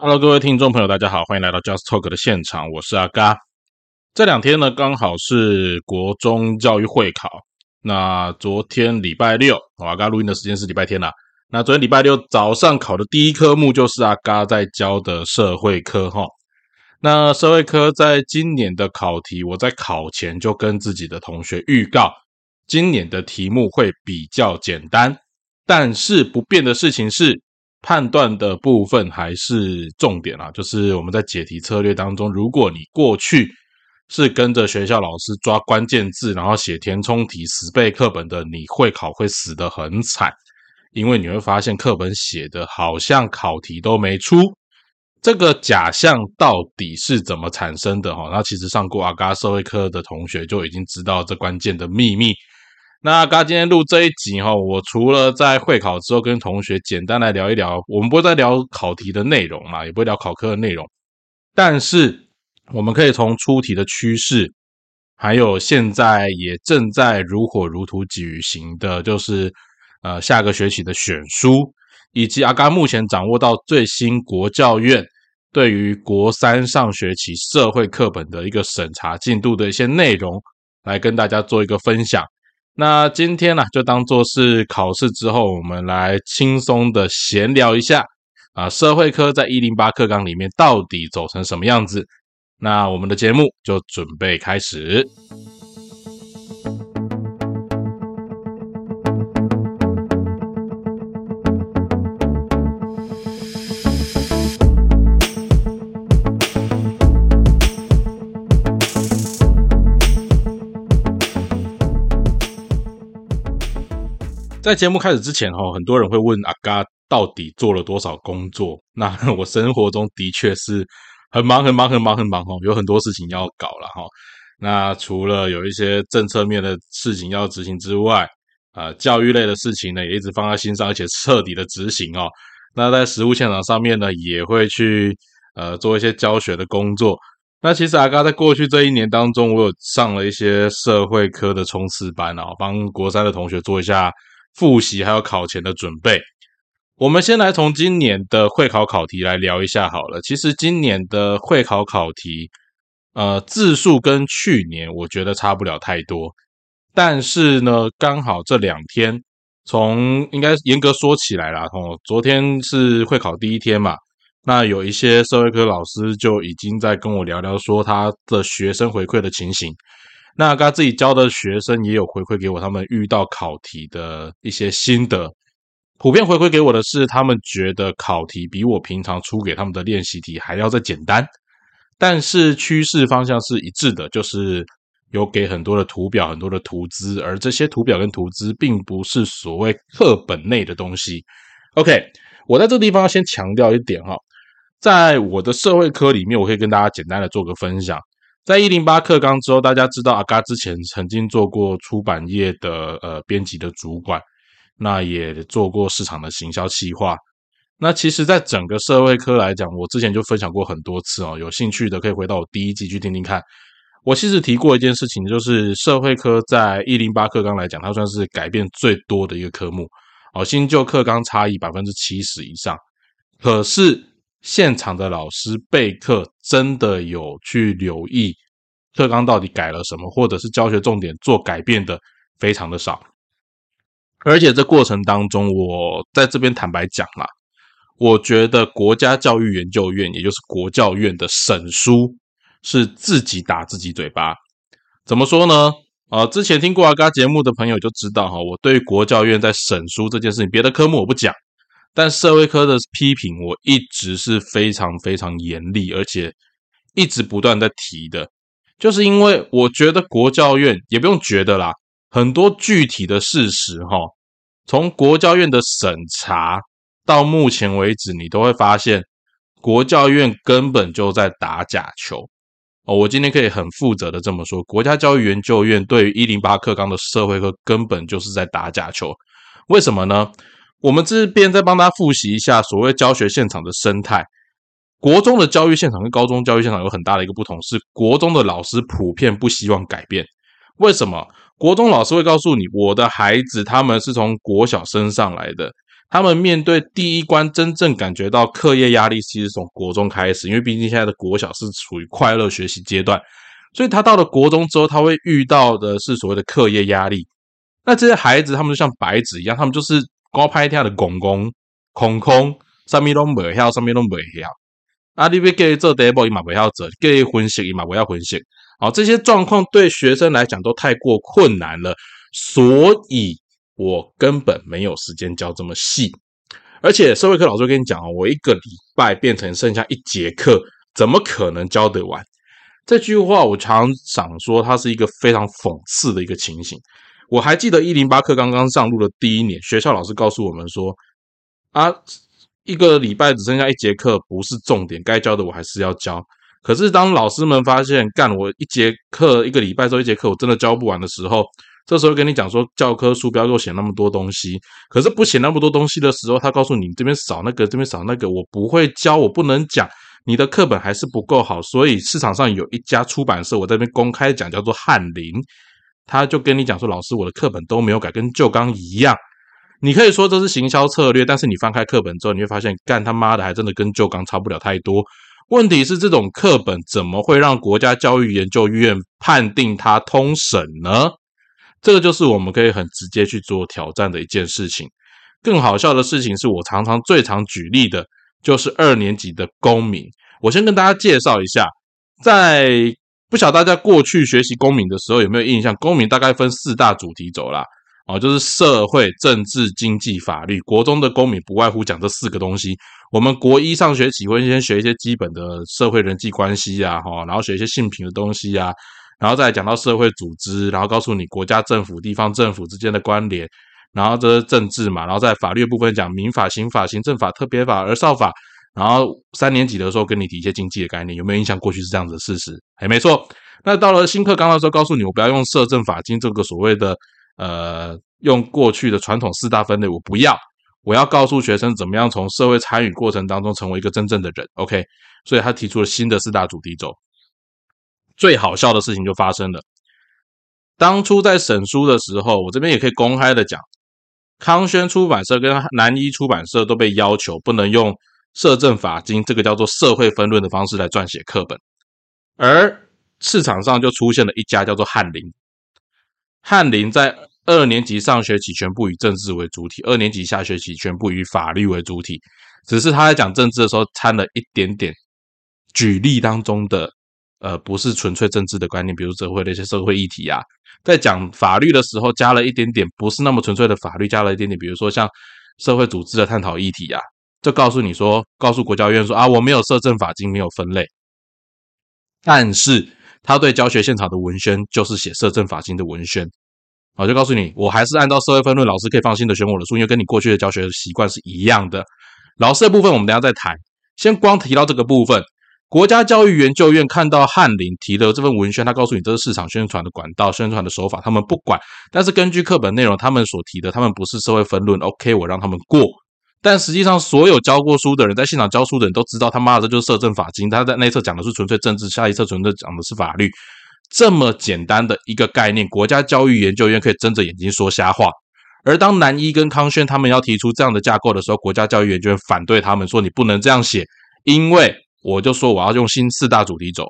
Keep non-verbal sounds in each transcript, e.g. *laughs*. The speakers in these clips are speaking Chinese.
Hello，各位听众朋友，大家好，欢迎来到 Just Talk 的现场，我是阿嘎。这两天呢，刚好是国中教育会考。那昨天礼拜六，阿嘎录音的时间是礼拜天啦。那昨天礼拜六早上考的第一科目就是阿嘎在教的社会科哈。那社会科在今年的考题，我在考前就跟自己的同学预告，今年的题目会比较简单，但是不变的事情是。判断的部分还是重点啊，就是我们在解题策略当中，如果你过去是跟着学校老师抓关键字，然后写填充题、死背课本的，你会考会死得很惨，因为你会发现课本写的好像考题都没出，这个假象到底是怎么产生的？哈，那其实上过阿嘎社会科的同学就已经知道这关键的秘密。那刚今天录这一集哈，我除了在会考之后跟同学简单来聊一聊，我们不会再聊考题的内容嘛，也不会聊考科的内容，但是我们可以从出题的趋势，还有现在也正在如火如荼举行的，就是呃下个学期的选书，以及阿刚目前掌握到最新国教院对于国三上学期社会课本的一个审查进度的一些内容，来跟大家做一个分享。那今天呢，就当做是考试之后，我们来轻松的闲聊一下啊，社会科在一零八课纲里面到底走成什么样子？那我们的节目就准备开始。在节目开始之前，哈，很多人会问阿嘎到底做了多少工作？那 *laughs* 我生活中的确是很忙、很忙、很忙、很忙，哈，有很多事情要搞了，哈。那除了有一些政策面的事情要执行之外，啊，教育类的事情呢，也一直放在心上，而且彻底的执行哦。那在实物现场上面呢，也会去呃做一些教学的工作。那其实阿嘎在过去这一年当中，我有上了一些社会科的冲刺班啊，帮国三的同学做一下。复习还有考前的准备，我们先来从今年的会考考题来聊一下好了。其实今年的会考考题，呃，字数跟去年我觉得差不了太多，但是呢，刚好这两天，从应该严格说起来啦，哦，昨天是会考第一天嘛，那有一些社会科老师就已经在跟我聊聊说他的学生回馈的情形。那刚自己教的学生也有回馈给我，他们遇到考题的一些心得，普遍回馈给我的是，他们觉得考题比我平常出给他们的练习题还要再简单，但是趋势方向是一致的，就是有给很多的图表、很多的图资，而这些图表跟图资并不是所谓课本内的东西。OK，我在这个地方要先强调一点哈，在我的社会科里面，我可以跟大家简单的做个分享。在一零八课纲之后，大家知道阿嘎之前曾经做过出版业的呃编辑的主管，那也做过市场的行销企划。那其实，在整个社会科来讲，我之前就分享过很多次哦，有兴趣的可以回到我第一季去听听看。我其实提过一件事情，就是社会科在一零八课纲来讲，它算是改变最多的一个科目哦，新旧课纲差异百分之七十以上，可是。现场的老师备课真的有去留意课纲到底改了什么，或者是教学重点做改变的非常的少。而且这过程当中，我在这边坦白讲啦，我觉得国家教育研究院，也就是国教院的审书是自己打自己嘴巴。怎么说呢？呃，之前听过阿嘎节目的朋友就知道哈，我对国教院在审书这件事情，别的科目我不讲。但社会科的批评，我一直是非常非常严厉，而且一直不断在提的，就是因为我觉得国教院也不用觉得啦，很多具体的事实哈，从国教院的审查到目前为止，你都会发现国教院根本就在打假球哦。我今天可以很负责的这么说，国家教育研究院对于一零八课纲的社会科根本就是在打假球，为什么呢？我们这边再帮大家复习一下所谓教学现场的生态。国中的教育现场跟高中教育现场有很大的一个不同，是国中的老师普遍不希望改变。为什么？国中老师会告诉你，我的孩子他们是从国小升上来的，他们面对第一关，真正感觉到课业压力，其实从国中开始，因为毕竟现在的国小是处于快乐学习阶段，所以他到了国中之后，他会遇到的是所谓的课业压力。那这些孩子，他们就像白纸一样，他们就是高拍跳的公公空空，上面都没晓，上面都没晓。啊，你别给做 double 一码不要做，给分析一码不要分析。好，这些状况对学生来讲都太过困难了，所以。我根本没有时间教这么细，而且社会课老师跟你讲哦，我一个礼拜变成剩下一节课，怎么可能教得完？这句话我常想说，它是一个非常讽刺的一个情形。我还记得一零八课刚刚上路的第一年，学校老师告诉我们说，啊，一个礼拜只剩下一节课不是重点，该教的我还是要教。可是当老师们发现，干我一节课一个礼拜做一节课，我真的教不完的时候。这时候跟你讲说，教科书不要给我写那么多东西。可是不写那么多东西的时候，他告诉你这边少那个，这边少那个，我不会教，我不能讲。你的课本还是不够好，所以市场上有一家出版社，我这边公开讲，叫做翰林，他就跟你讲说，老师，我的课本都没有改，跟旧纲一样。你可以说这是行销策略，但是你翻开课本之后，你会发现，干他妈的，还真的跟旧纲差不了太多。问题是，这种课本怎么会让国家教育研究院判定它通审呢？这个就是我们可以很直接去做挑战的一件事情。更好笑的事情是我常常最常举例的，就是二年级的公民。我先跟大家介绍一下，在不晓得大家过去学习公民的时候有没有印象？公民大概分四大主题走啦，哦，就是社会、政治、经济、法律。国中的公民不外乎讲这四个东西。我们国一上学期会先学一些基本的社会人际关系啊，哈，然后学一些性平的东西啊。然后再讲到社会组织，然后告诉你国家政府、地方政府之间的关联，然后这是政治嘛，然后在法律部分讲民法、刑法、行政法、特别法、儿少法，然后三年级的时候跟你提一些经济的概念，有没有印象？过去是这样子的事实，哎，没错。那到了新课纲的时候，告诉你我不要用社政法经这个所谓的呃用过去的传统四大分类，我不要，我要告诉学生怎么样从社会参与过程当中成为一个真正的人。OK，所以他提出了新的四大主题轴。最好笑的事情就发生了。当初在审书的时候，我这边也可以公开的讲，康轩出版社跟南一出版社都被要求不能用社政法经这个叫做社会分论的方式来撰写课本，而市场上就出现了一家叫做翰林。翰林在二年级上学期全部以政治为主体，二年级下学期全部以法律为主体，只是他在讲政治的时候掺了一点点举例当中的。呃，不是纯粹政治的观念，比如社会的一些社会议题啊，在讲法律的时候加了一点点，不是那么纯粹的法律，加了一点点，比如说像社会组织的探讨议题啊，就告诉你说，告诉国教院说啊，我没有设政法经，没有分类，但是他对教学现场的文宣就是写设政法经的文宣，我就告诉你，我还是按照社会分论，老师可以放心的选我的书，因为跟你过去的教学习惯是一样的。老师的部分我们等下再谈，先光提到这个部分。国家教育研究院看到翰林提的这份文宣，他告诉你这是市场宣传的管道、宣传的手法，他们不管。但是根据课本内容，他们所提的，他们不是社会分论。OK，我让他们过。但实际上，所有教过书的人，在现场教书的人都知道，他妈的这就是摄政法经。他在那一侧讲的是纯粹政治，下一侧纯粹讲的是法律。这么简单的一个概念，国家教育研究院可以睁着眼睛说瞎话。而当南一跟康轩他们要提出这样的架构的时候，国家教育研究院反对他们说：“你不能这样写，因为。”我就说我要用新四大主题走，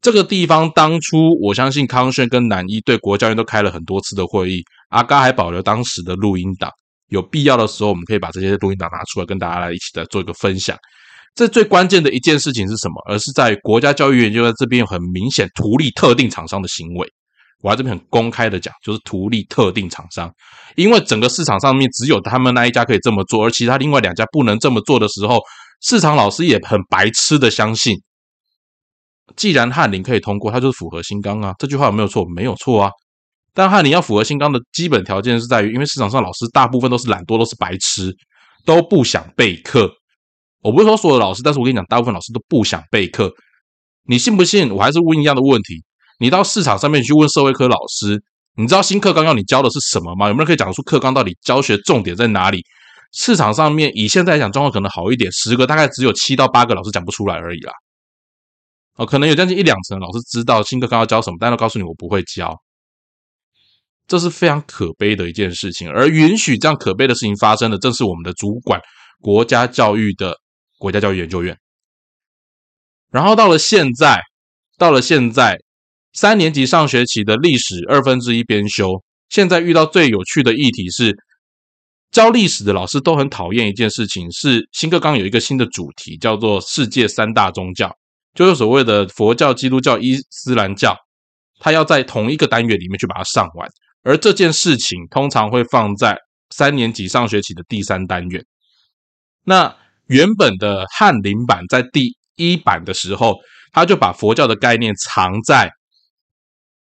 这个地方当初我相信康轩跟南一对国教院都开了很多次的会议，阿嘎还保留当时的录音档，有必要的时候我们可以把这些录音档拿出来跟大家来一起来做一个分享。这最关键的一件事情是什么？而是在国家教育研究在这边有很明显图利特定厂商的行为，我在这边很公开的讲，就是图利特定厂商，因为整个市场上面只有他们那一家可以这么做，而其他另外两家不能这么做的时候。市场老师也很白痴的相信，既然翰林可以通过，它就是符合新纲啊。这句话有没有错？没有错啊。但翰林要符合新纲的基本条件是在于，因为市场上老师大部分都是懒惰，都是白痴，都不想备课。我不是说所有的老师，但是我跟你讲，大部分老师都不想备课。你信不信？我还是问一样的问题：你到市场上面去问社会科老师，你知道新课纲要你教的是什么吗？有没有人可以讲出课纲到底教学重点在哪里？市场上面以现在来讲，状况可能好一点，十个大概只有七到八个老师讲不出来而已啦。哦，可能有将近一两成老师知道新课纲要教什么，但是告诉你我不会教。这是非常可悲的一件事情。而允许这样可悲的事情发生的，正是我们的主管国家教育的国家教育研究院。然后到了现在，到了现在，三年级上学期的历史二分之一编修，现在遇到最有趣的议题是，教历史的老师都很讨厌一件事情，是新课纲有一个新的主题，叫做世界三大宗教，就是所谓的佛教、基督教、伊斯兰教，他要在同一个单元里面去把它上完，而这件事情通常会放在三年级上学期的第三单元。那原本的翰林版在第一版的时候，他就把佛教的概念藏在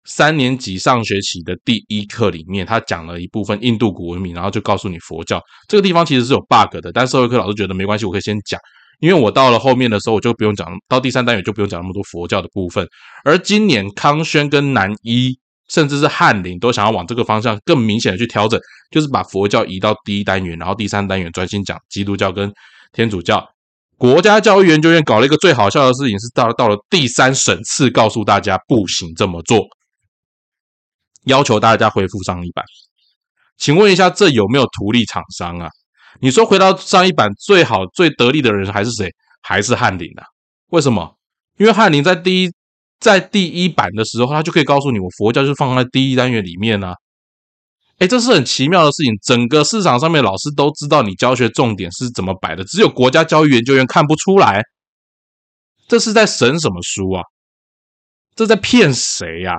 三年级上学期的第一课里面。他讲了一部分印度古文明，然后就告诉你佛教这个地方其实是有 bug 的。但社会科老师觉得没关系，我可以先讲，因为我到了后面的时候，我就不用讲到第三单元就不用讲那么多佛教的部分。而今年康轩跟南一，甚至是翰林都想要往这个方向更明显的去调整，就是把佛教移到第一单元，然后第三单元专心讲基督教跟天主教。国家教育研究院搞了一个最好笑的事情，是到了到了第三审次，告诉大家不行这么做，要求大家恢复上一版。请问一下，这有没有图利厂商啊？你说回到上一版最好最得利的人还是谁？还是翰林啊？为什么？因为翰林在第一在第一版的时候，他就可以告诉你，我佛教就放在第一单元里面呢。哎，这是很奇妙的事情。整个市场上面老师都知道你教学重点是怎么摆的，只有国家教育研究院看不出来。这是在审什么书啊？这在骗谁呀？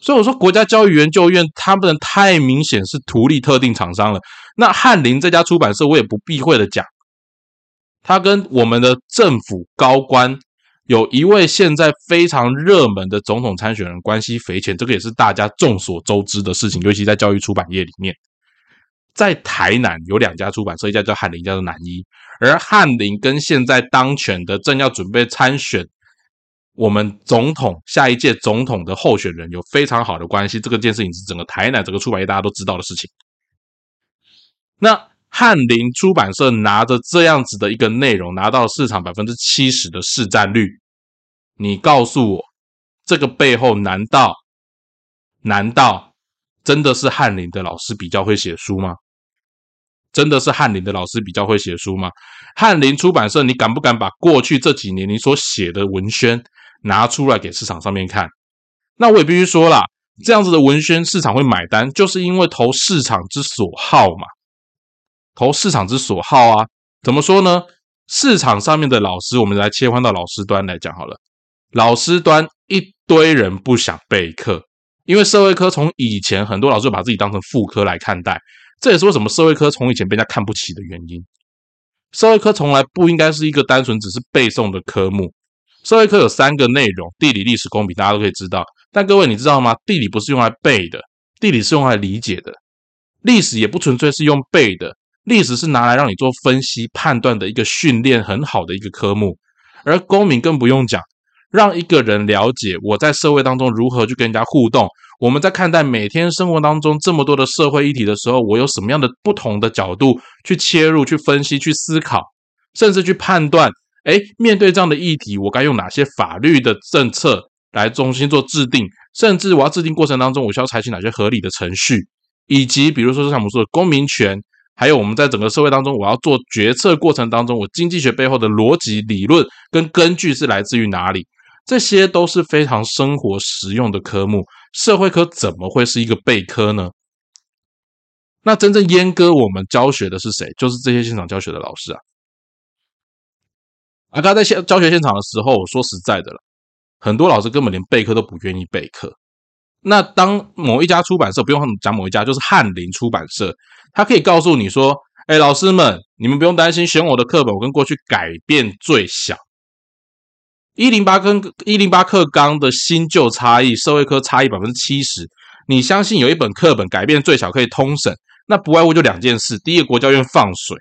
所以我说，国家教育研究院他们太明显是图利特定厂商了。那翰林这家出版社，我也不避讳的讲，他跟我们的政府高官。有一位现在非常热门的总统参选人关系匪浅，这个也是大家众所周知的事情，尤其在教育出版业里面，在台南有两家出版社，一家叫翰林，一家叫南一。而翰林跟现在当权的正要准备参选我们总统下一届总统的候选人有非常好的关系，这个件事情是整个台南整个出版业大家都知道的事情。那翰林出版社拿着这样子的一个内容，拿到市场百分之七十的市占率。你告诉我，这个背后难道难道真的是翰林的老师比较会写书吗？真的是翰林的老师比较会写书吗？翰林出版社，你敢不敢把过去这几年你所写的文宣拿出来给市场上面看？那我也必须说啦，这样子的文宣市场会买单，就是因为投市场之所好嘛。投市场之所好啊，怎么说呢？市场上面的老师，我们来切换到老师端来讲好了。老师端一堆人不想备课，因为社会科从以前很多老师把自己当成副科来看待，这也是为什么社会科从以前被人家看不起的原因。社会科从来不应该是一个单纯只是背诵的科目。社会科有三个内容：地理、历史、公民，大家都可以知道。但各位你知道吗？地理不是用来背的，地理是用来理解的。历史也不纯粹是用背的。历史是拿来让你做分析判断的一个训练很好的一个科目，而公民更不用讲，让一个人了解我在社会当中如何去跟人家互动。我们在看待每天生活当中这么多的社会议题的时候，我有什么样的不同的角度去切入、去分析、去思考，甚至去判断。哎，面对这样的议题，我该用哪些法律的政策来重新做制定？甚至我要制定过程当中，我需要采取哪些合理的程序？以及比如说，像我们说的公民权。还有我们在整个社会当中，我要做决策过程当中，我经济学背后的逻辑理论跟根据是来自于哪里？这些都是非常生活实用的科目。社会科怎么会是一个备科呢？那真正阉割我们教学的是谁？就是这些现场教学的老师啊！啊，刚在现教学现场的时候，说实在的了，很多老师根本连备课都不愿意备课。那当某一家出版社不用讲某一家，就是翰林出版社。他可以告诉你说：“哎，老师们，你们不用担心，选我的课本，我跟过去改变最小。一零八跟一零八课纲的新旧差异，社会科差异百分之七十。你相信有一本课本改变最小可以通审？那不外乎就两件事：第一个，国教院放水；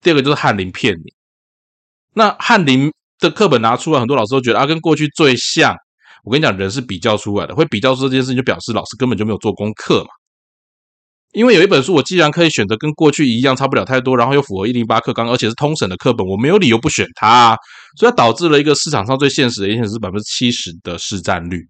第二个就是翰林骗你。那翰林的课本拿出来，很多老师都觉得啊，跟过去最像。我跟你讲，人是比较出来的，会比较出这件事情，就表示老师根本就没有做功课嘛。”因为有一本书，我既然可以选择跟过去一样差不了太多，然后又符合一零八课纲，而且是通审的课本，我没有理由不选它，啊所以它导致了一个市场上最现实的，也显是百分之七十的市占率。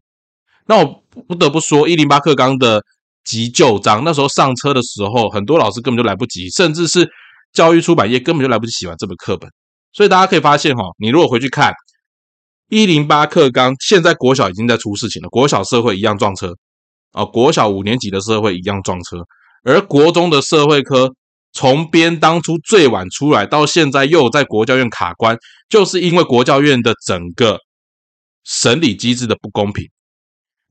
那我不得不说，一零八课纲的急救章。那时候上车的时候，很多老师根本就来不及，甚至是教育出版业根本就来不及写完这本课本。所以大家可以发现哈，你如果回去看一零八课纲，现在国小已经在出事情了，国小社会一样撞车啊，国小五年级的社会一样撞车，而国中的社会科从编当初最晚出来，到现在又在国教院卡关，就是因为国教院的整个审理机制的不公平。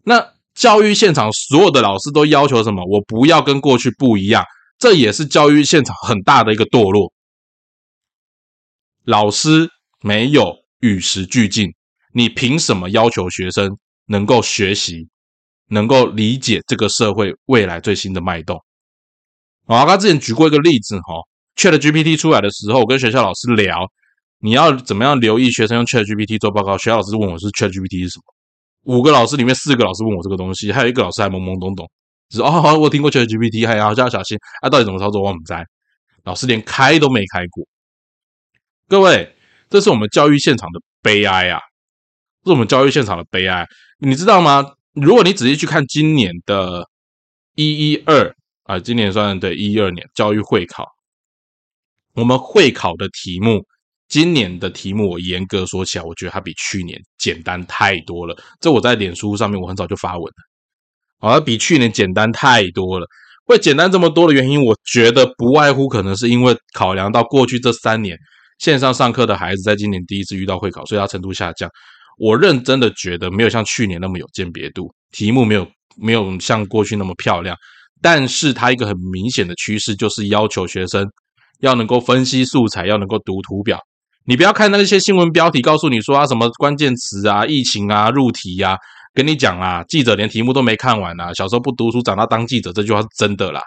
那教育现场所有的老师都要求什么？我不要跟过去不一样，这也是教育现场很大的一个堕落。老师没有与时俱进，你凭什么要求学生能够学习，能够理解这个社会未来最新的脉动？我刚之前举过一个例子哈，Chat GPT 出来的时候，我跟学校老师聊，你要怎么样留意学生用 Chat GPT 做报告？学校老师问我是 Chat GPT 是什么？五个老师里面四个老师问我这个东西，还有一个老师还懵懵懂懂，只是哦，我听过 Chat GPT，还好叫要小心啊，到底怎么操作我们在，老师连开都没开过。各位，这是我们教育现场的悲哀啊！这是我们教育现场的悲哀，你知道吗？如果你仔细去看今年的一一二啊，今年算对一二年教育会考，我们会考的题目，今年的题目，我严格说起来，我觉得它比去年简单太多了。这我在脸书上面，我很早就发文了，啊，比去年简单太多了。会简单这么多的原因，我觉得不外乎可能是因为考量到过去这三年。线上上课的孩子在今年第一次遇到会考，所以他程度下降。我认真的觉得没有像去年那么有鉴别度，题目没有没有像过去那么漂亮。但是它一个很明显的趋势就是要求学生要能够分析素材，要能够读图表。你不要看那些新闻标题，告诉你说啊什么关键词啊、疫情啊、入题呀，跟你讲啊，记者连题目都没看完啊，小时候不读书，长大当记者，这句话是真的啦。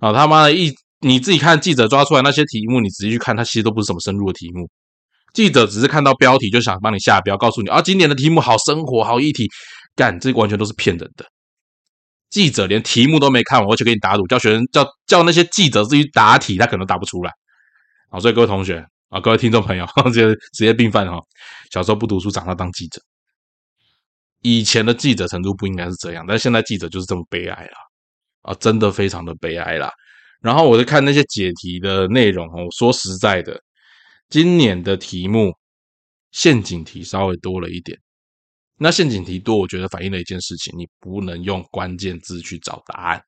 啊他妈的一。你自己看记者抓出来那些题目，你仔细去看，它其实都不是什么深入的题目。记者只是看到标题就想帮你下标，告诉你啊，今年的题目好生活，好议题，干这完全都是骗人的。记者连题目都没看完，而且给你打赌，叫学生叫叫那些记者自己答题，他可能答不出来。好，所以各位同学啊，各位听众朋友，*laughs* 这些职业病犯哈，小时候不读书，长大当记者。以前的记者程度不应该是这样，但现在记者就是这么悲哀了啊，真的非常的悲哀啦。然后我在看那些解题的内容哦，说实在的，今年的题目陷阱题稍微多了一点。那陷阱题多，我觉得反映了一件事情：你不能用关键字去找答案，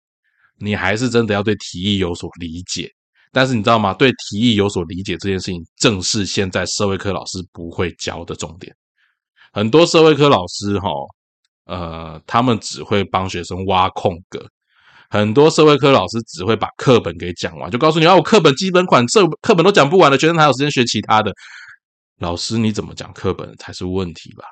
你还是真的要对题意有所理解。但是你知道吗？对题意有所理解这件事情，正是现在社会科老师不会教的重点。很多社会科老师哈，呃，他们只会帮学生挖空格。很多社会科老师只会把课本给讲完，就告诉你啊，我课本基本款这课本都讲不完了，学生还有时间学其他的。老师你怎么讲课本才是问题吧？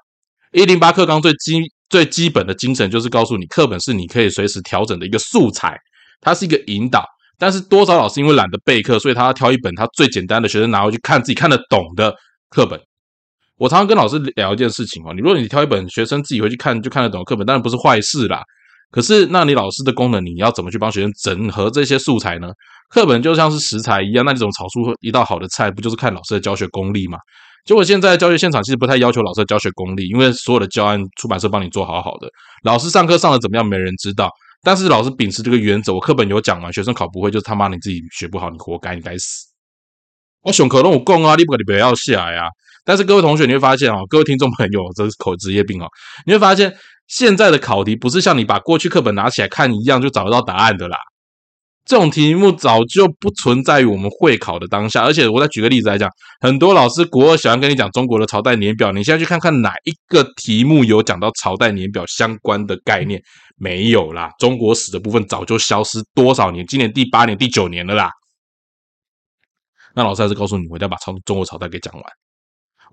一零八课纲最基最基本的精神就是告诉你，课本是你可以随时调整的一个素材，它是一个引导。但是多少老师因为懒得备课，所以他要挑一本他最简单的，学生拿回去看自己看得懂的课本。我常常跟老师聊一件事情哦，你如果你挑一本学生自己回去看就看得懂的课本，当然不是坏事啦。可是，那你老师的功能，你要怎么去帮学生整合这些素材呢？课本就像是食材一样，那你怎么炒出一道好的菜，不就是看老师的教学功力吗？结果现在教学现场其实不太要求老师的教学功力，因为所有的教案出版社帮你做好好的，老师上课上的怎么样没人知道。但是老师秉持这个原则，我课本有讲完，学生考不会，就是他妈你自己学不好，你活该，你该死。我熊可能我供啊，你不你不要下来啊。但是各位同学，你会发现哦，各位听众朋友，这是口职业病哦，你会发现。现在的考题不是像你把过去课本拿起来看一样就找得到答案的啦，这种题目早就不存在于我们会考的当下。而且我再举个例子来讲，很多老师国二喜欢跟你讲中国的朝代年表，你现在去看看哪一个题目有讲到朝代年表相关的概念？没有啦，中国史的部分早就消失多少年，今年第八年、第九年了啦。那老师还是告诉你，我一定要把朝中国朝代给讲完。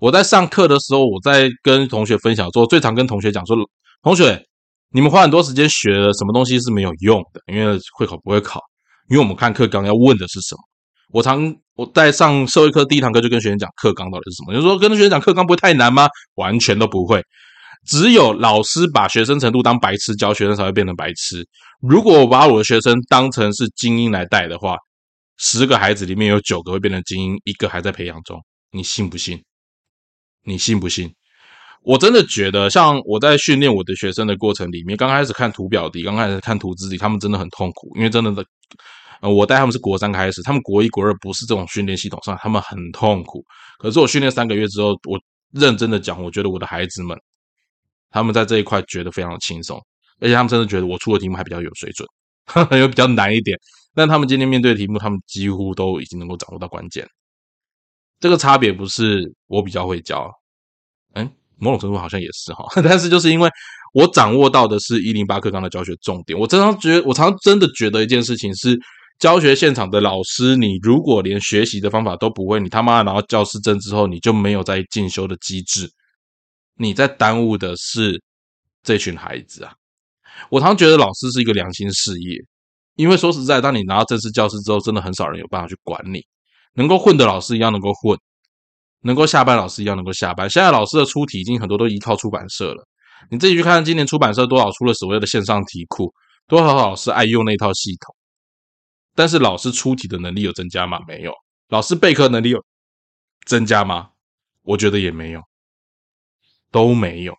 我在上课的时候，我在跟同学分享说，最常跟同学讲说。同学，你们花很多时间学了什么东西是没有用的，因为会考不会考，因为我们看课纲要问的是什么。我常我在上社会课第一堂课就跟学生讲课纲到底是什么，就说跟学生讲课纲不会太难吗？完全都不会，只有老师把学生程度当白痴教，学生才会变成白痴。如果我把我的学生当成是精英来带的话，十个孩子里面有九个会变成精英，一个还在培养中，你信不信？你信不信？我真的觉得，像我在训练我的学生的过程里面，刚开始看图表题，刚开始看图纸题，他们真的很痛苦，因为真的的，呃，我带他们是国三开始，他们国一、国二不是这种训练系统上，他们很痛苦。可是我训练三个月之后，我认真的讲，我觉得我的孩子们，他们在这一块觉得非常的轻松，而且他们真的觉得我出的题目还比较有水准，*laughs* 又比较难一点。但他们今天面对的题目，他们几乎都已经能够掌握到关键。这个差别不是我比较会教，哎。某种程度好像也是哈，*laughs* 但是就是因为我掌握到的是一零八课纲的教学重点，我常常觉得，我常常真的觉得一件事情是，教学现场的老师，你如果连学习的方法都不会，你他妈拿到教师证之后，你就没有在进修的机制，你在耽误的是这群孩子啊！我常常觉得老师是一个良心事业，因为说实在，当你拿到正式教师之后，真的很少人有办法去管你，能够混的老师一样能够混。能够下班，老师一样能够下班。现在老师的出题已经很多都依靠出版社了。你自己去看，今年出版社多少出了所谓的线上题库，多少老师爱用那套系统。但是老师出题的能力有增加吗？没有。老师备课能力有增加吗？我觉得也没有，都没有。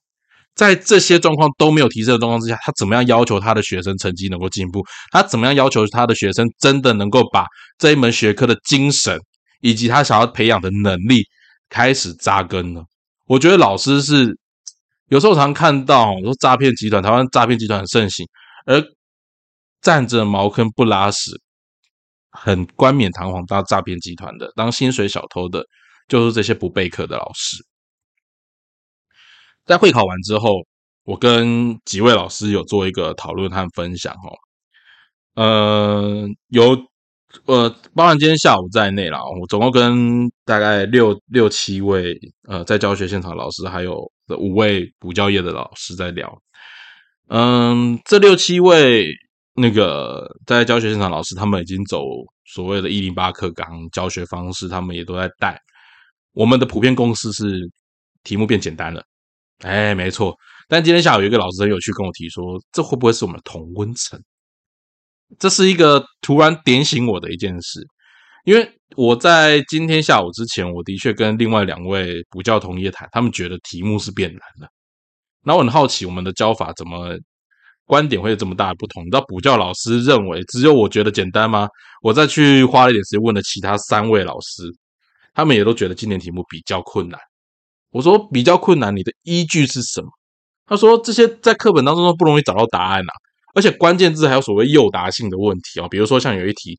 在这些状况都没有提升的状况之下，他怎么样要求他的学生成绩能够进步？他怎么样要求他的学生真的能够把这一门学科的精神以及他想要培养的能力？开始扎根了。我觉得老师是有时候常看到说诈骗集团，台湾诈骗集团很盛行，而占着茅坑不拉屎、很冠冕堂皇当诈骗集团的、当薪水小偷的，就是这些不备课的老师。在会考完之后，我跟几位老师有做一个讨论和分享哦。呃，有。呃，包含今天下午在内啦，我总共跟大概六六七位呃在教学现场老师，还有五位补教业的老师在聊。嗯，这六七位那个在教学现场老师，他们已经走所谓的“一零八课纲”教学方式，他们也都在带。我们的普遍共识是，题目变简单了。哎，没错。但今天下午有一个老师很有趣，跟我提说，这会不会是我们的同温层？这是一个突然点醒我的一件事，因为我在今天下午之前，我的确跟另外两位补教同业谈，他们觉得题目是变难了。那我很好奇，我们的教法怎么观点会有这么大的不同？你知道补教老师认为只有我觉得简单吗？我再去花了一点时间问了其他三位老师，他们也都觉得今年题目比较困难。我说比较困难，你的依据是什么？他说这些在课本当中都不容易找到答案啊。而且关键字还有所谓诱答性的问题哦，比如说像有一题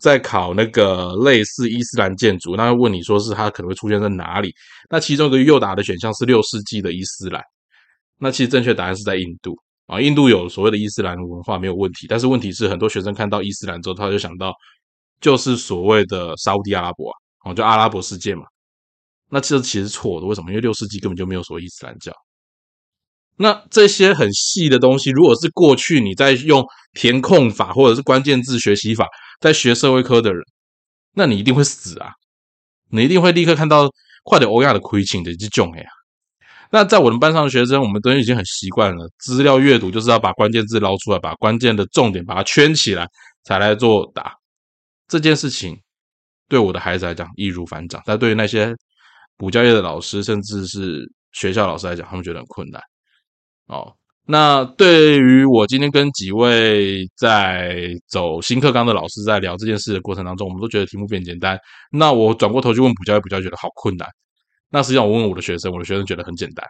在考那个类似伊斯兰建筑，那问你说是它可能会出现在哪里？那其中一个诱答的选项是六世纪的伊斯兰，那其实正确答案是在印度啊，印度有所谓的伊斯兰文化没有问题，但是问题是很多学生看到伊斯兰之后，他就想到就是所谓的沙地阿拉伯啊，哦，就阿拉伯世界嘛，那这其实错的，为什么？因为六世纪根本就没有所谓伊斯兰教。那这些很细的东西，如果是过去你在用填空法或者是关键字学习法在学社会科的人，那你一定会死啊！你一定会立刻看到快点欧亚的亏情的这种哎呀。那在我们班上的学生，我们都已经很习惯了，资料阅读就是要把关键字捞出来，把关键的重点把它圈起来，才来做答。这件事情对我的孩子来讲易如反掌，但对于那些补教业的老师，甚至是学校老师来讲，他们觉得很困难。哦，那对于我今天跟几位在走新课纲的老师在聊这件事的过程当中，我们都觉得题目变简单。那我转过头去问补教，补教觉得好困难。那实际上我问我的学生，我的学生觉得很简单。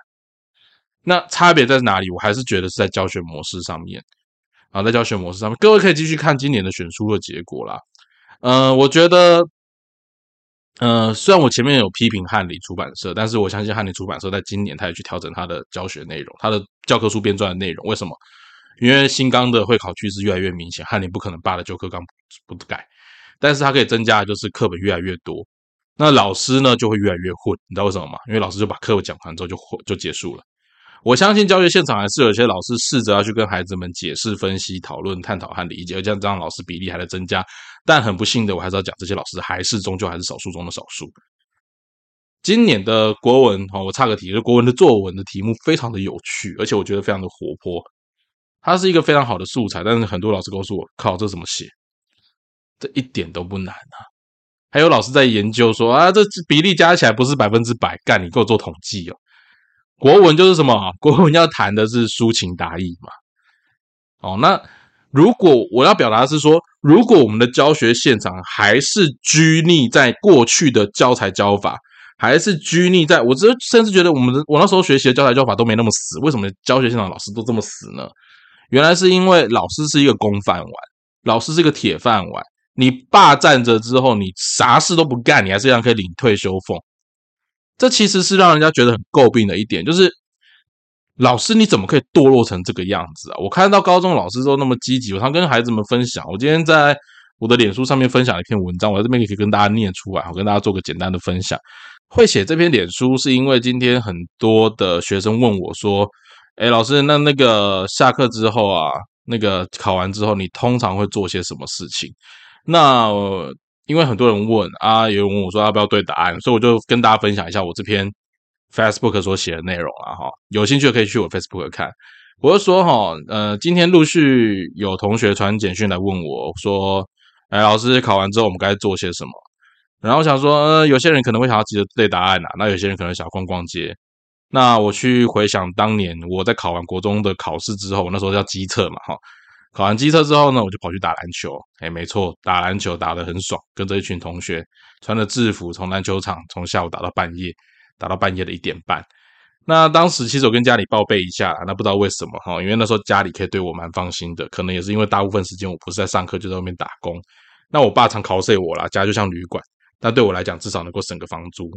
那差别在哪里？我还是觉得是在教学模式上面啊，在教学模式上面，各位可以继续看今年的选书的结果啦。嗯，我觉得。呃，虽然我前面有批评翰林出版社，但是我相信翰林出版社在今年他也去调整他的教学内容，他的教科书编撰的内容。为什么？因为新纲的会考趋势越来越明显，翰林不可能罢了旧课纲不改，但是他可以增加的就是课本越来越多，那老师呢就会越来越混。你知道为什么吗？因为老师就把课讲完之后就就结束了。我相信教学现场还是有些老师试着要去跟孩子们解释、分析、讨论、探讨和理解，而这样这样老师比例还在增加。但很不幸的，我还是要讲，这些老师还是终究还是少数中的少数。今年的国文，哈，我插个题，就国文的作文的题目非常的有趣，而且我觉得非常的活泼，它是一个非常好的素材。但是很多老师告诉我，靠，这怎么写？这一点都不难啊！还有老师在研究说啊，这比例加起来不是百分之百，干你给我做统计哦。国文就是什么？国文要谈的是抒情达意嘛。哦，那如果我要表达是说，如果我们的教学现场还是拘泥在过去的教材教法，还是拘泥在我这甚至觉得我们我那时候学习的教材教法都没那么死，为什么教学现场老师都这么死呢？原来是因为老师是一个公饭碗，老师是一个铁饭碗，你霸占着之后，你啥事都不干，你还是一样可以领退休俸。这其实是让人家觉得很诟病的一点，就是老师你怎么可以堕落成这个样子啊？我看到高中老师都那么积极，我常跟孩子们分享。我今天在我的脸书上面分享了一篇文章，我在这边也可以跟大家念出来，我跟大家做个简单的分享。会写这篇脸书是因为今天很多的学生问我说：“哎，老师，那那个下课之后啊，那个考完之后，你通常会做些什么事情？”那因为很多人问啊，有人问我说要不要对答案，所以我就跟大家分享一下我这篇 Facebook 所写的内容啊哈，有兴趣可以去我 Facebook 看。我就说哈，呃，今天陆续有同学传简讯来问我说，哎，老师考完之后我们该做些什么？然后我想说，呃，有些人可能会想要急着对答案呐，那有些人可能想要逛逛街。那我去回想当年我在考完国中的考试之后，那时候叫机测嘛哈。考完机测之后呢，我就跑去打篮球。哎，没错，打篮球打得很爽，跟着一群同学穿着制服从篮球场从下午打到半夜，打到半夜的一点半。那当时其实我跟家里报备一下，那不知道为什么哈，因为那时候家里可以对我蛮放心的，可能也是因为大部分时间我不是在上课，就在外面打工。那我爸常 cos 我啦，家就像旅馆，但对我来讲至少能够省个房租。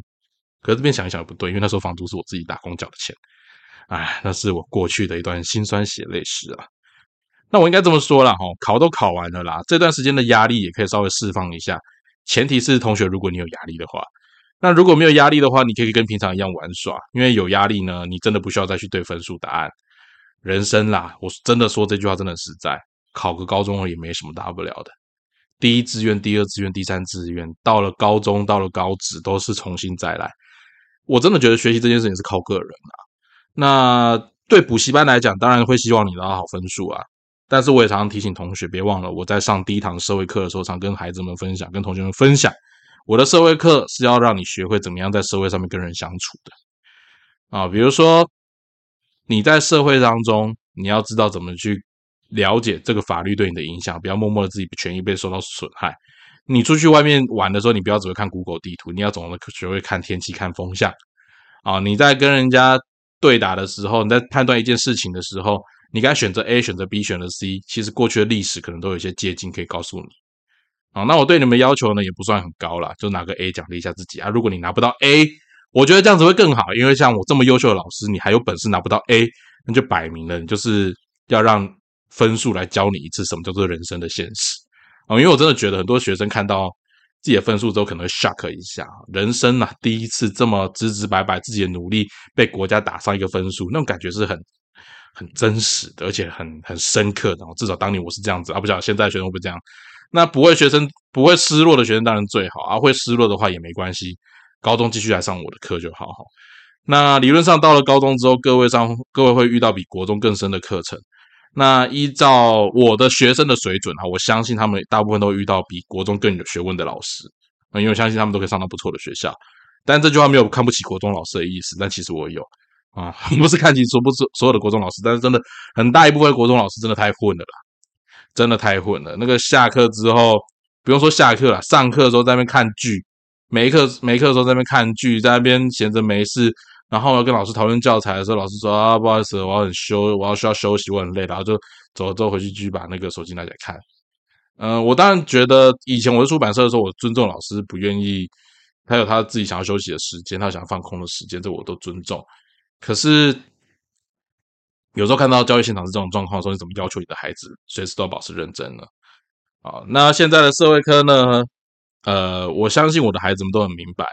可是这边想一想也不对，因为那时候房租是我自己打工缴的钱。哎，那是我过去的一段辛酸血泪史啊。那我应该这么说了哈，考都考完了啦，这段时间的压力也可以稍微释放一下。前提是同学，如果你有压力的话，那如果没有压力的话，你可以跟平常一样玩耍。因为有压力呢，你真的不需要再去对分数答案。人生啦，我真的说这句话真的实在，考个高中也没什么大不了的。第一志愿、第二志愿、第三志愿，到了高中、到了高职，都是重新再来。我真的觉得学习这件事情是靠个人啊。那对补习班来讲，当然会希望你拿到好分数啊。但是我也常常提醒同学，别忘了我在上第一堂社会课的时候，常跟孩子们分享，跟同学们分享，我的社会课是要让你学会怎么样在社会上面跟人相处的啊。比如说你在社会当中，你要知道怎么去了解这个法律对你的影响，不要默默的自己权益被受到损害。你出去外面玩的时候，你不要只会看 Google 地图，你要总的学会看天气、看风向啊。你在跟人家对打的时候，你在判断一件事情的时候。你该选择 A，选择 B，选择 C，其实过去的历史可能都有一些借鉴可以告诉你。啊，那我对你们要求呢也不算很高啦，就拿个 A 奖励一下自己啊。如果你拿不到 A，我觉得这样子会更好，因为像我这么优秀的老师，你还有本事拿不到 A，那就摆明了你就是要让分数来教你一次什么叫做人生的现实啊。因为我真的觉得很多学生看到自己的分数之后，可能会 shock 一下，人生啊第一次这么直直白白自己的努力被国家打上一个分数，那种感觉是很。很真实的，而且很很深刻的。至少当年我是这样子啊，不晓得现在学生会不会这样。那不会学生不会失落的学生当然最好啊，会失落的话也没关系。高中继续来上我的课就好。好，那理论上到了高中之后，各位上各位会遇到比国中更深的课程。那依照我的学生的水准哈，我相信他们大部分都遇到比国中更有学问的老师。因为我相信他们都可以上到不错的学校。但这句话没有看不起国中老师的意思，但其实我有。啊，*laughs* 不是看清楚不是所有的国中老师，但是真的很大一部分国中老师真的太混了啦，真的太混了。那个下课之后，不用说下课了，上课的时候在那边看剧，没课没课的时候在那边看剧，在那边闲着没事，然后要跟老师讨论教材的时候，老师说啊，不好意思，我要很休，我要需要休息，我很累，然后就走了之后回去继续把那个手机拿起来看。嗯，我当然觉得以前我在出版社的时候，我尊重老师不愿意，他有他自己想要休息的时间，他想放空的时间，这我都尊重。可是有时候看到教育现场是这种状况的时候，你怎么要求你的孩子随时都要保持认真呢？啊，那现在的社会科呢？呃，我相信我的孩子们都很明白，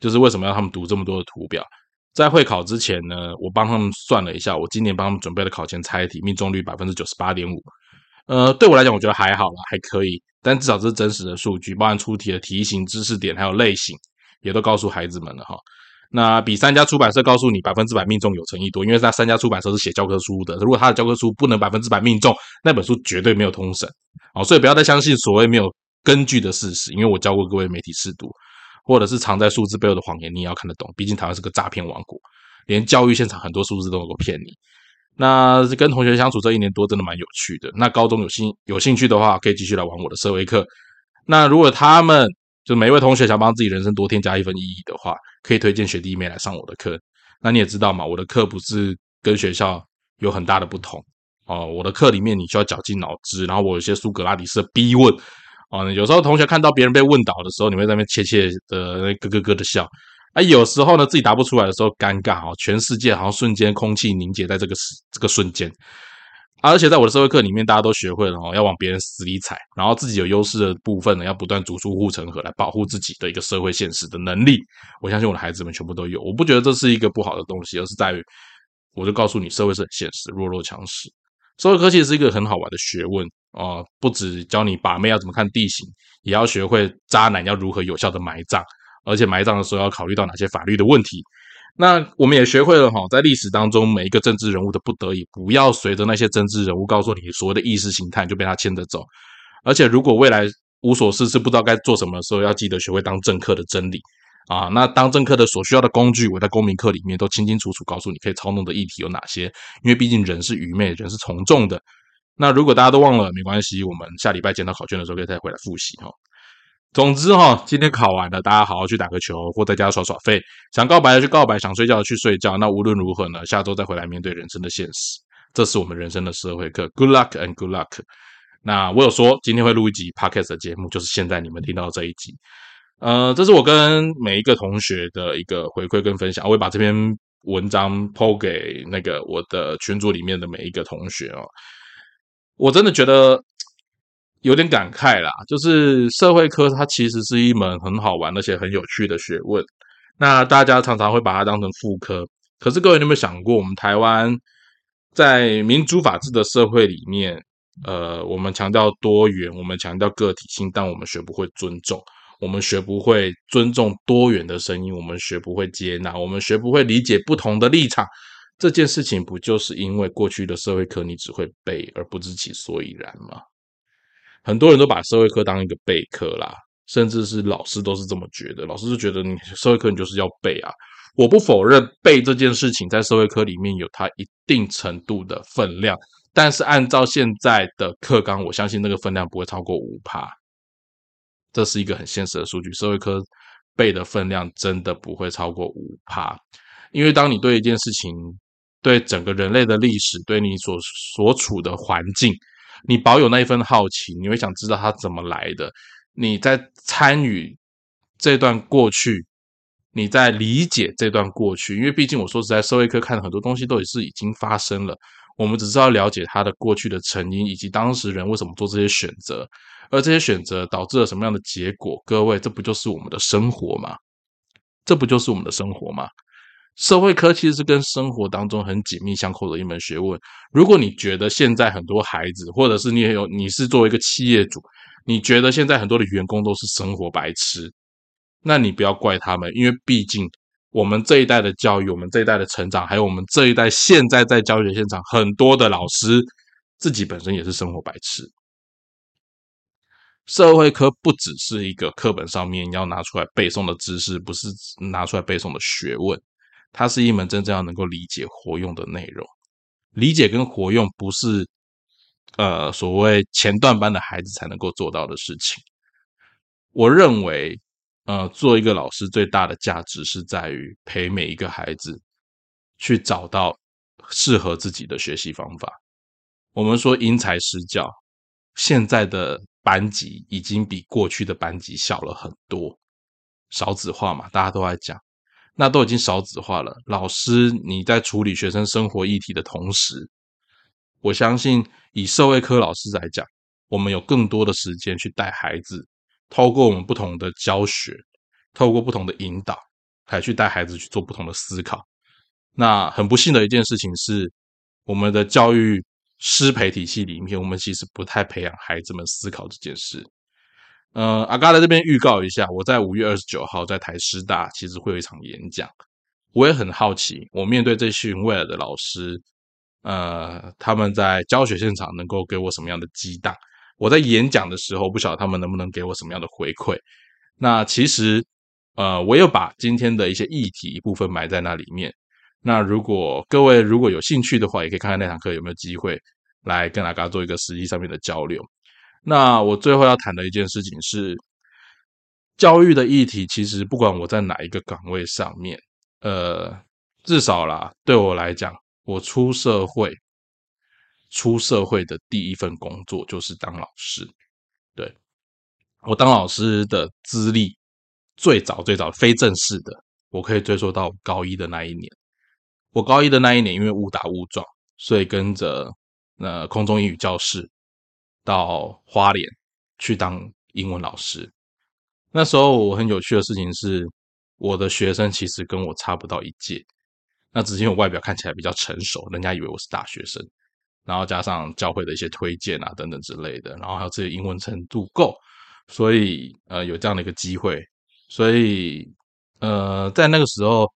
就是为什么要他们读这么多的图表。在会考之前呢，我帮他们算了一下，我今年帮他们准备的考前猜题命中率百分之九十八点五。呃，对我来讲，我觉得还好啦，还可以。但至少这是真实的数据，包含出题的题型、知识点还有类型，也都告诉孩子们了哈。那比三家出版社告诉你百分之百命中有诚意多，因为那三家出版社是写教科书的，如果他的教科书不能百分之百命中，那本书绝对没有通审哦。所以不要再相信所谓没有根据的事实，因为我教过各位媒体试读，或者是藏在数字背后的谎言，你也要看得懂。毕竟台湾是个诈骗王国。连教育现场很多数字都能够骗你。那跟同学相处这一年多，真的蛮有趣的。那高中有兴有兴趣的话，可以继续来玩我的社会课。那如果他们就每一位同学想帮自己人生多添加一份意义的话，可以推荐学弟妹来上我的课。那你也知道嘛，我的课不是跟学校有很大的不同哦。我的课里面你需要绞尽脑汁，然后我有些苏格拉底式的逼问哦。有时候同学看到别人被问倒的时候，你会在那边窃窃的咯咯咯的笑。啊，有时候呢，自己答不出来的时候，尴尬哦，全世界好像瞬间空气凝结在这个时这个瞬间。而且在我的社会课里面，大家都学会了哦，要往别人死里踩，然后自己有优势的部分呢，要不断逐出护城河来保护自己的一个社会现实的能力。我相信我的孩子们全部都有，我不觉得这是一个不好的东西，而是在于，我就告诉你，社会是很现实，弱肉强食。社会科其实是一个很好玩的学问啊，不止教你把妹要怎么看地形，也要学会渣男要如何有效的埋葬。而且埋葬的时候要考虑到哪些法律的问题？那我们也学会了哈，在历史当中每一个政治人物的不得已，不要随着那些政治人物告诉你所谓的意识形态就被他牵着走。而且如果未来无所事事不知道该做什么的时候，要记得学会当政客的真理啊。那当政客的所需要的工具，我在公民课里面都清清楚楚告诉你可以操弄的议题有哪些。因为毕竟人是愚昧，人是从众的。那如果大家都忘了，没关系，我们下礼拜检讨考卷的时候可以再回来复习哈。总之哈，今天考完了，大家好好去打个球，或在家耍耍废。想告白的去告白，想睡觉的去睡觉。那无论如何呢，下周再回来面对人生的现实。这是我们人生的社会课。Good luck and good luck。那我有说今天会录一集 podcast 的节目，就是现在你们听到这一集。呃，这是我跟每一个同学的一个回馈跟分享。我会把这篇文章抛给那个我的群组里面的每一个同学哦。我真的觉得。有点感慨啦，就是社会科它其实是一门很好玩而且很有趣的学问。那大家常常会把它当成副科，可是各位有没有想过，我们台湾在民主法治的社会里面，呃，我们强调多元，我们强调个体性，但我们学不会尊重，我们学不会尊重多元的声音，我们学不会接纳，我们学不会理解不同的立场。这件事情不就是因为过去的社会课你只会背而不知其所以然吗？很多人都把社会课当一个备课啦，甚至是老师都是这么觉得。老师就觉得你社会课你就是要背啊。我不否认背这件事情在社会课里面有它一定程度的分量，但是按照现在的课纲，我相信那个分量不会超过五趴。这是一个很现实的数据，社会科背的分量真的不会超过五趴。因为当你对一件事情、对整个人类的历史、对你所所处的环境，你保有那一份好奇，你会想知道它怎么来的。你在参与这段过去，你在理解这段过去，因为毕竟我说实在，社会课看的很多东西都也是已经发生了。我们只是要了解它的过去的成因，以及当事人为什么做这些选择，而这些选择导致了什么样的结果。各位，这不就是我们的生活吗？这不就是我们的生活吗？社会科其实是跟生活当中很紧密相扣的一门学问。如果你觉得现在很多孩子，或者是你也有你是作为一个企业主，你觉得现在很多的员工都是生活白痴，那你不要怪他们，因为毕竟我们这一代的教育，我们这一代的成长，还有我们这一代现在在教学现场，很多的老师自己本身也是生活白痴。社会科不只是一个课本上面要拿出来背诵的知识，不是拿出来背诵的学问。它是一门真正要能够理解活用的内容，理解跟活用不是呃所谓前段班的孩子才能够做到的事情。我认为，呃，做一个老师最大的价值是在于陪每一个孩子去找到适合自己的学习方法。我们说因材施教，现在的班级已经比过去的班级小了很多，少子化嘛，大家都在讲。那都已经少子化了。老师，你在处理学生生活议题的同时，我相信以社会科老师来讲，我们有更多的时间去带孩子，透过我们不同的教学，透过不同的引导，来去带孩子去做不同的思考。那很不幸的一件事情是，我们的教育师培体系里面，我们其实不太培养孩子们思考这件事。呃，阿嘎在这边预告一下，我在五月二十九号在台师大，其实会有一场演讲。我也很好奇，我面对这群未来的老师，呃，他们在教学现场能够给我什么样的激荡？我在演讲的时候，不晓得他们能不能给我什么样的回馈。那其实，呃，我有把今天的一些议题部分埋在那里面。那如果各位如果有兴趣的话，也可以看看那堂课有没有机会来跟阿嘎做一个实际上面的交流。那我最后要谈的一件事情是，教育的议题，其实不管我在哪一个岗位上面，呃，至少啦，对我来讲，我出社会，出社会的第一份工作就是当老师。对我当老师的资历，最早最早非正式的，我可以追溯到高一的那一年。我高一的那一年，因为误打误撞，所以跟着呃空中英语教室到花莲去当英文老师。那时候我很有趣的事情是，我的学生其实跟我差不到一届，那只是因为我外表看起来比较成熟，人家以为我是大学生。然后加上教会的一些推荐啊等等之类的，然后还有自己英文程度够，所以呃有这样的一个机会。所以呃在那个时候。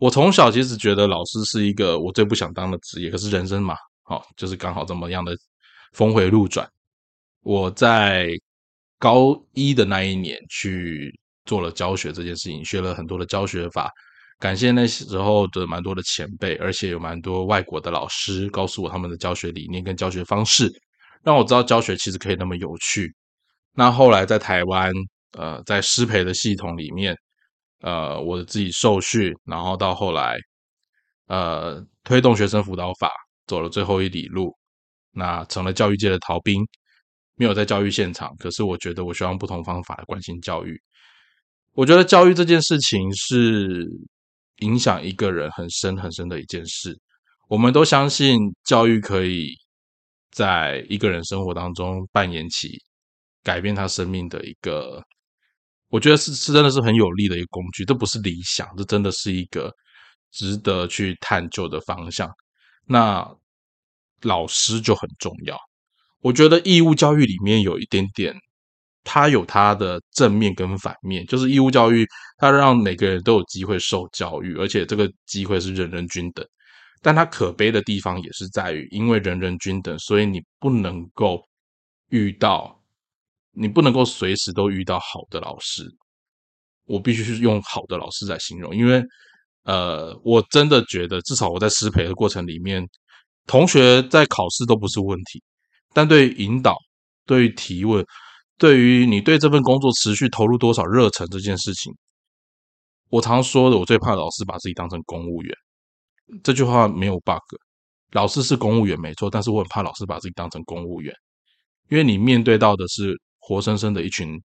我从小其实觉得老师是一个我最不想当的职业，可是人生嘛，好就是刚好这么样的峰回路转。我在高一的那一年去做了教学这件事情，学了很多的教学法。感谢那时候的蛮多的前辈，而且有蛮多外国的老师告诉我他们的教学理念跟教学方式，让我知道教学其实可以那么有趣。那后来在台湾，呃，在师培的系统里面。呃，我自己受训，然后到后来，呃，推动学生辅导法，走了最后一里路，那成了教育界的逃兵，没有在教育现场。可是我觉得，我需要用不同方法来关心教育。我觉得教育这件事情是影响一个人很深很深的一件事。我们都相信教育可以在一个人生活当中扮演起改变他生命的一个。我觉得是是真的是很有利的一个工具，这不是理想，这真的是一个值得去探究的方向。那老师就很重要。我觉得义务教育里面有一点点，它有它的正面跟反面。就是义务教育，它让每个人都有机会受教育，而且这个机会是人人均等。但它可悲的地方也是在于，因为人人均等，所以你不能够遇到。你不能够随时都遇到好的老师，我必须是用好的老师来形容，因为，呃，我真的觉得，至少我在师培的过程里面，同学在考试都不是问题，但对于引导、对于提问、对于你对这份工作持续投入多少热忱这件事情，我常说的，我最怕老师把自己当成公务员，这句话没有 bug，老师是公务员没错，但是我很怕老师把自己当成公务员，因为你面对到的是。活生生的一群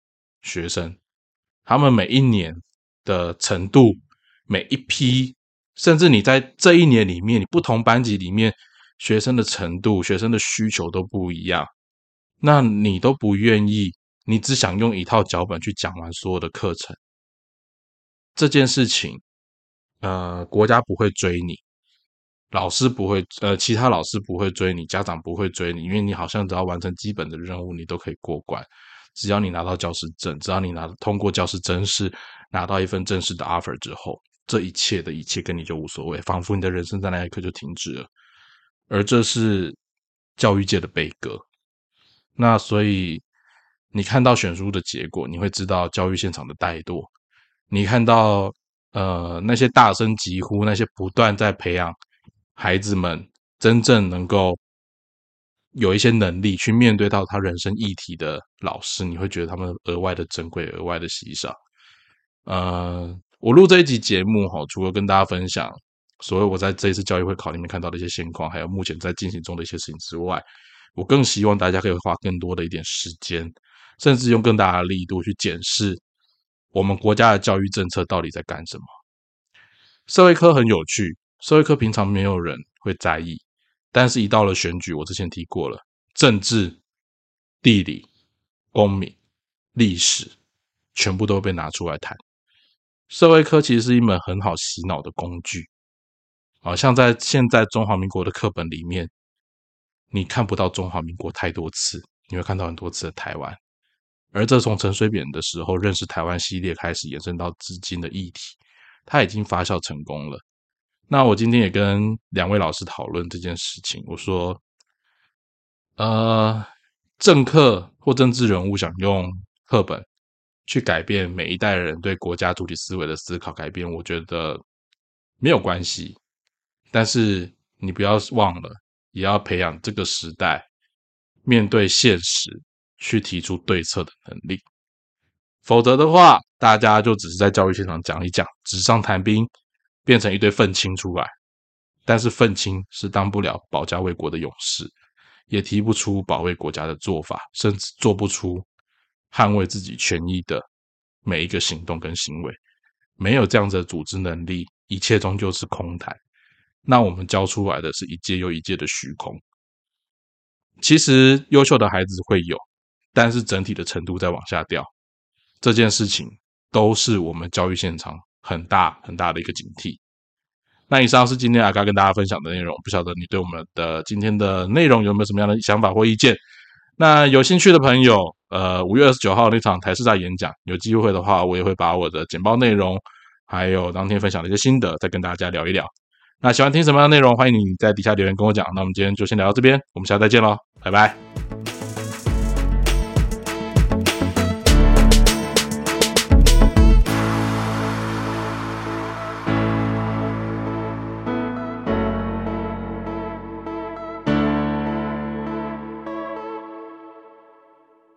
学生，他们每一年的程度，每一批，甚至你在这一年里面，你不同班级里面学生的程度、学生的需求都不一样，那你都不愿意，你只想用一套脚本去讲完所有的课程，这件事情，呃，国家不会追你。老师不会，呃，其他老师不会追你，家长不会追你，因为你好像只要完成基本的任务，你都可以过关。只要你拿到教师证，只要你拿通过教师真试，拿到一份正式的 offer 之后，这一切的一切跟你就无所谓，仿佛你的人生在那一刻就停止了。而这是教育界的悲歌。那所以你看到选书的结果，你会知道教育现场的怠惰。你看到呃那些大声疾呼，那些不断在培养。孩子们真正能够有一些能力去面对到他人生议题的老师，你会觉得他们额外的珍贵、额外的稀少。呃，我录这一集节目哈，除了跟大家分享所谓我在这一次教育会考里面看到的一些现况，还有目前在进行中的一些事情之外，我更希望大家可以花更多的一点时间，甚至用更大的力度去检视我们国家的教育政策到底在干什么。社会科很有趣。社会科平常没有人会在意，但是一到了选举，我之前提过了，政治、地理、公民、历史，全部都被拿出来谈。社会科其实是一门很好洗脑的工具，啊，像在现在中华民国的课本里面，你看不到中华民国太多次，你会看到很多次的台湾，而这从陈水扁的时候认识台湾系列开始延伸到至今的议题，它已经发酵成功了。那我今天也跟两位老师讨论这件事情。我说，呃，政客或政治人物想用课本去改变每一代人对国家主体思维的思考，改变，我觉得没有关系。但是你不要忘了，也要培养这个时代面对现实去提出对策的能力。否则的话，大家就只是在教育现场讲一讲，纸上谈兵，变成一堆愤青出来。但是愤青是当不了保家卫国的勇士，也提不出保卫国家的做法，甚至做不出捍卫自己权益的每一个行动跟行为。没有这样子的组织能力，一切终究是空谈。那我们教出来的是一届又一届的虚空。其实优秀的孩子会有，但是整体的程度在往下掉。这件事情都是我们教育现场很大很大的一个警惕。那以上是今天阿嘎跟大家分享的内容，不晓得你对我们的今天的内容有没有什么样的想法或意见？那有兴趣的朋友，呃，五月二十九号那场台式大演讲，有机会的话，我也会把我的简报内容，还有当天分享的一些心得，再跟大家聊一聊。那喜欢听什么样的内容，欢迎你在底下留言跟我讲。那我们今天就先聊到这边，我们下次再见喽，拜拜。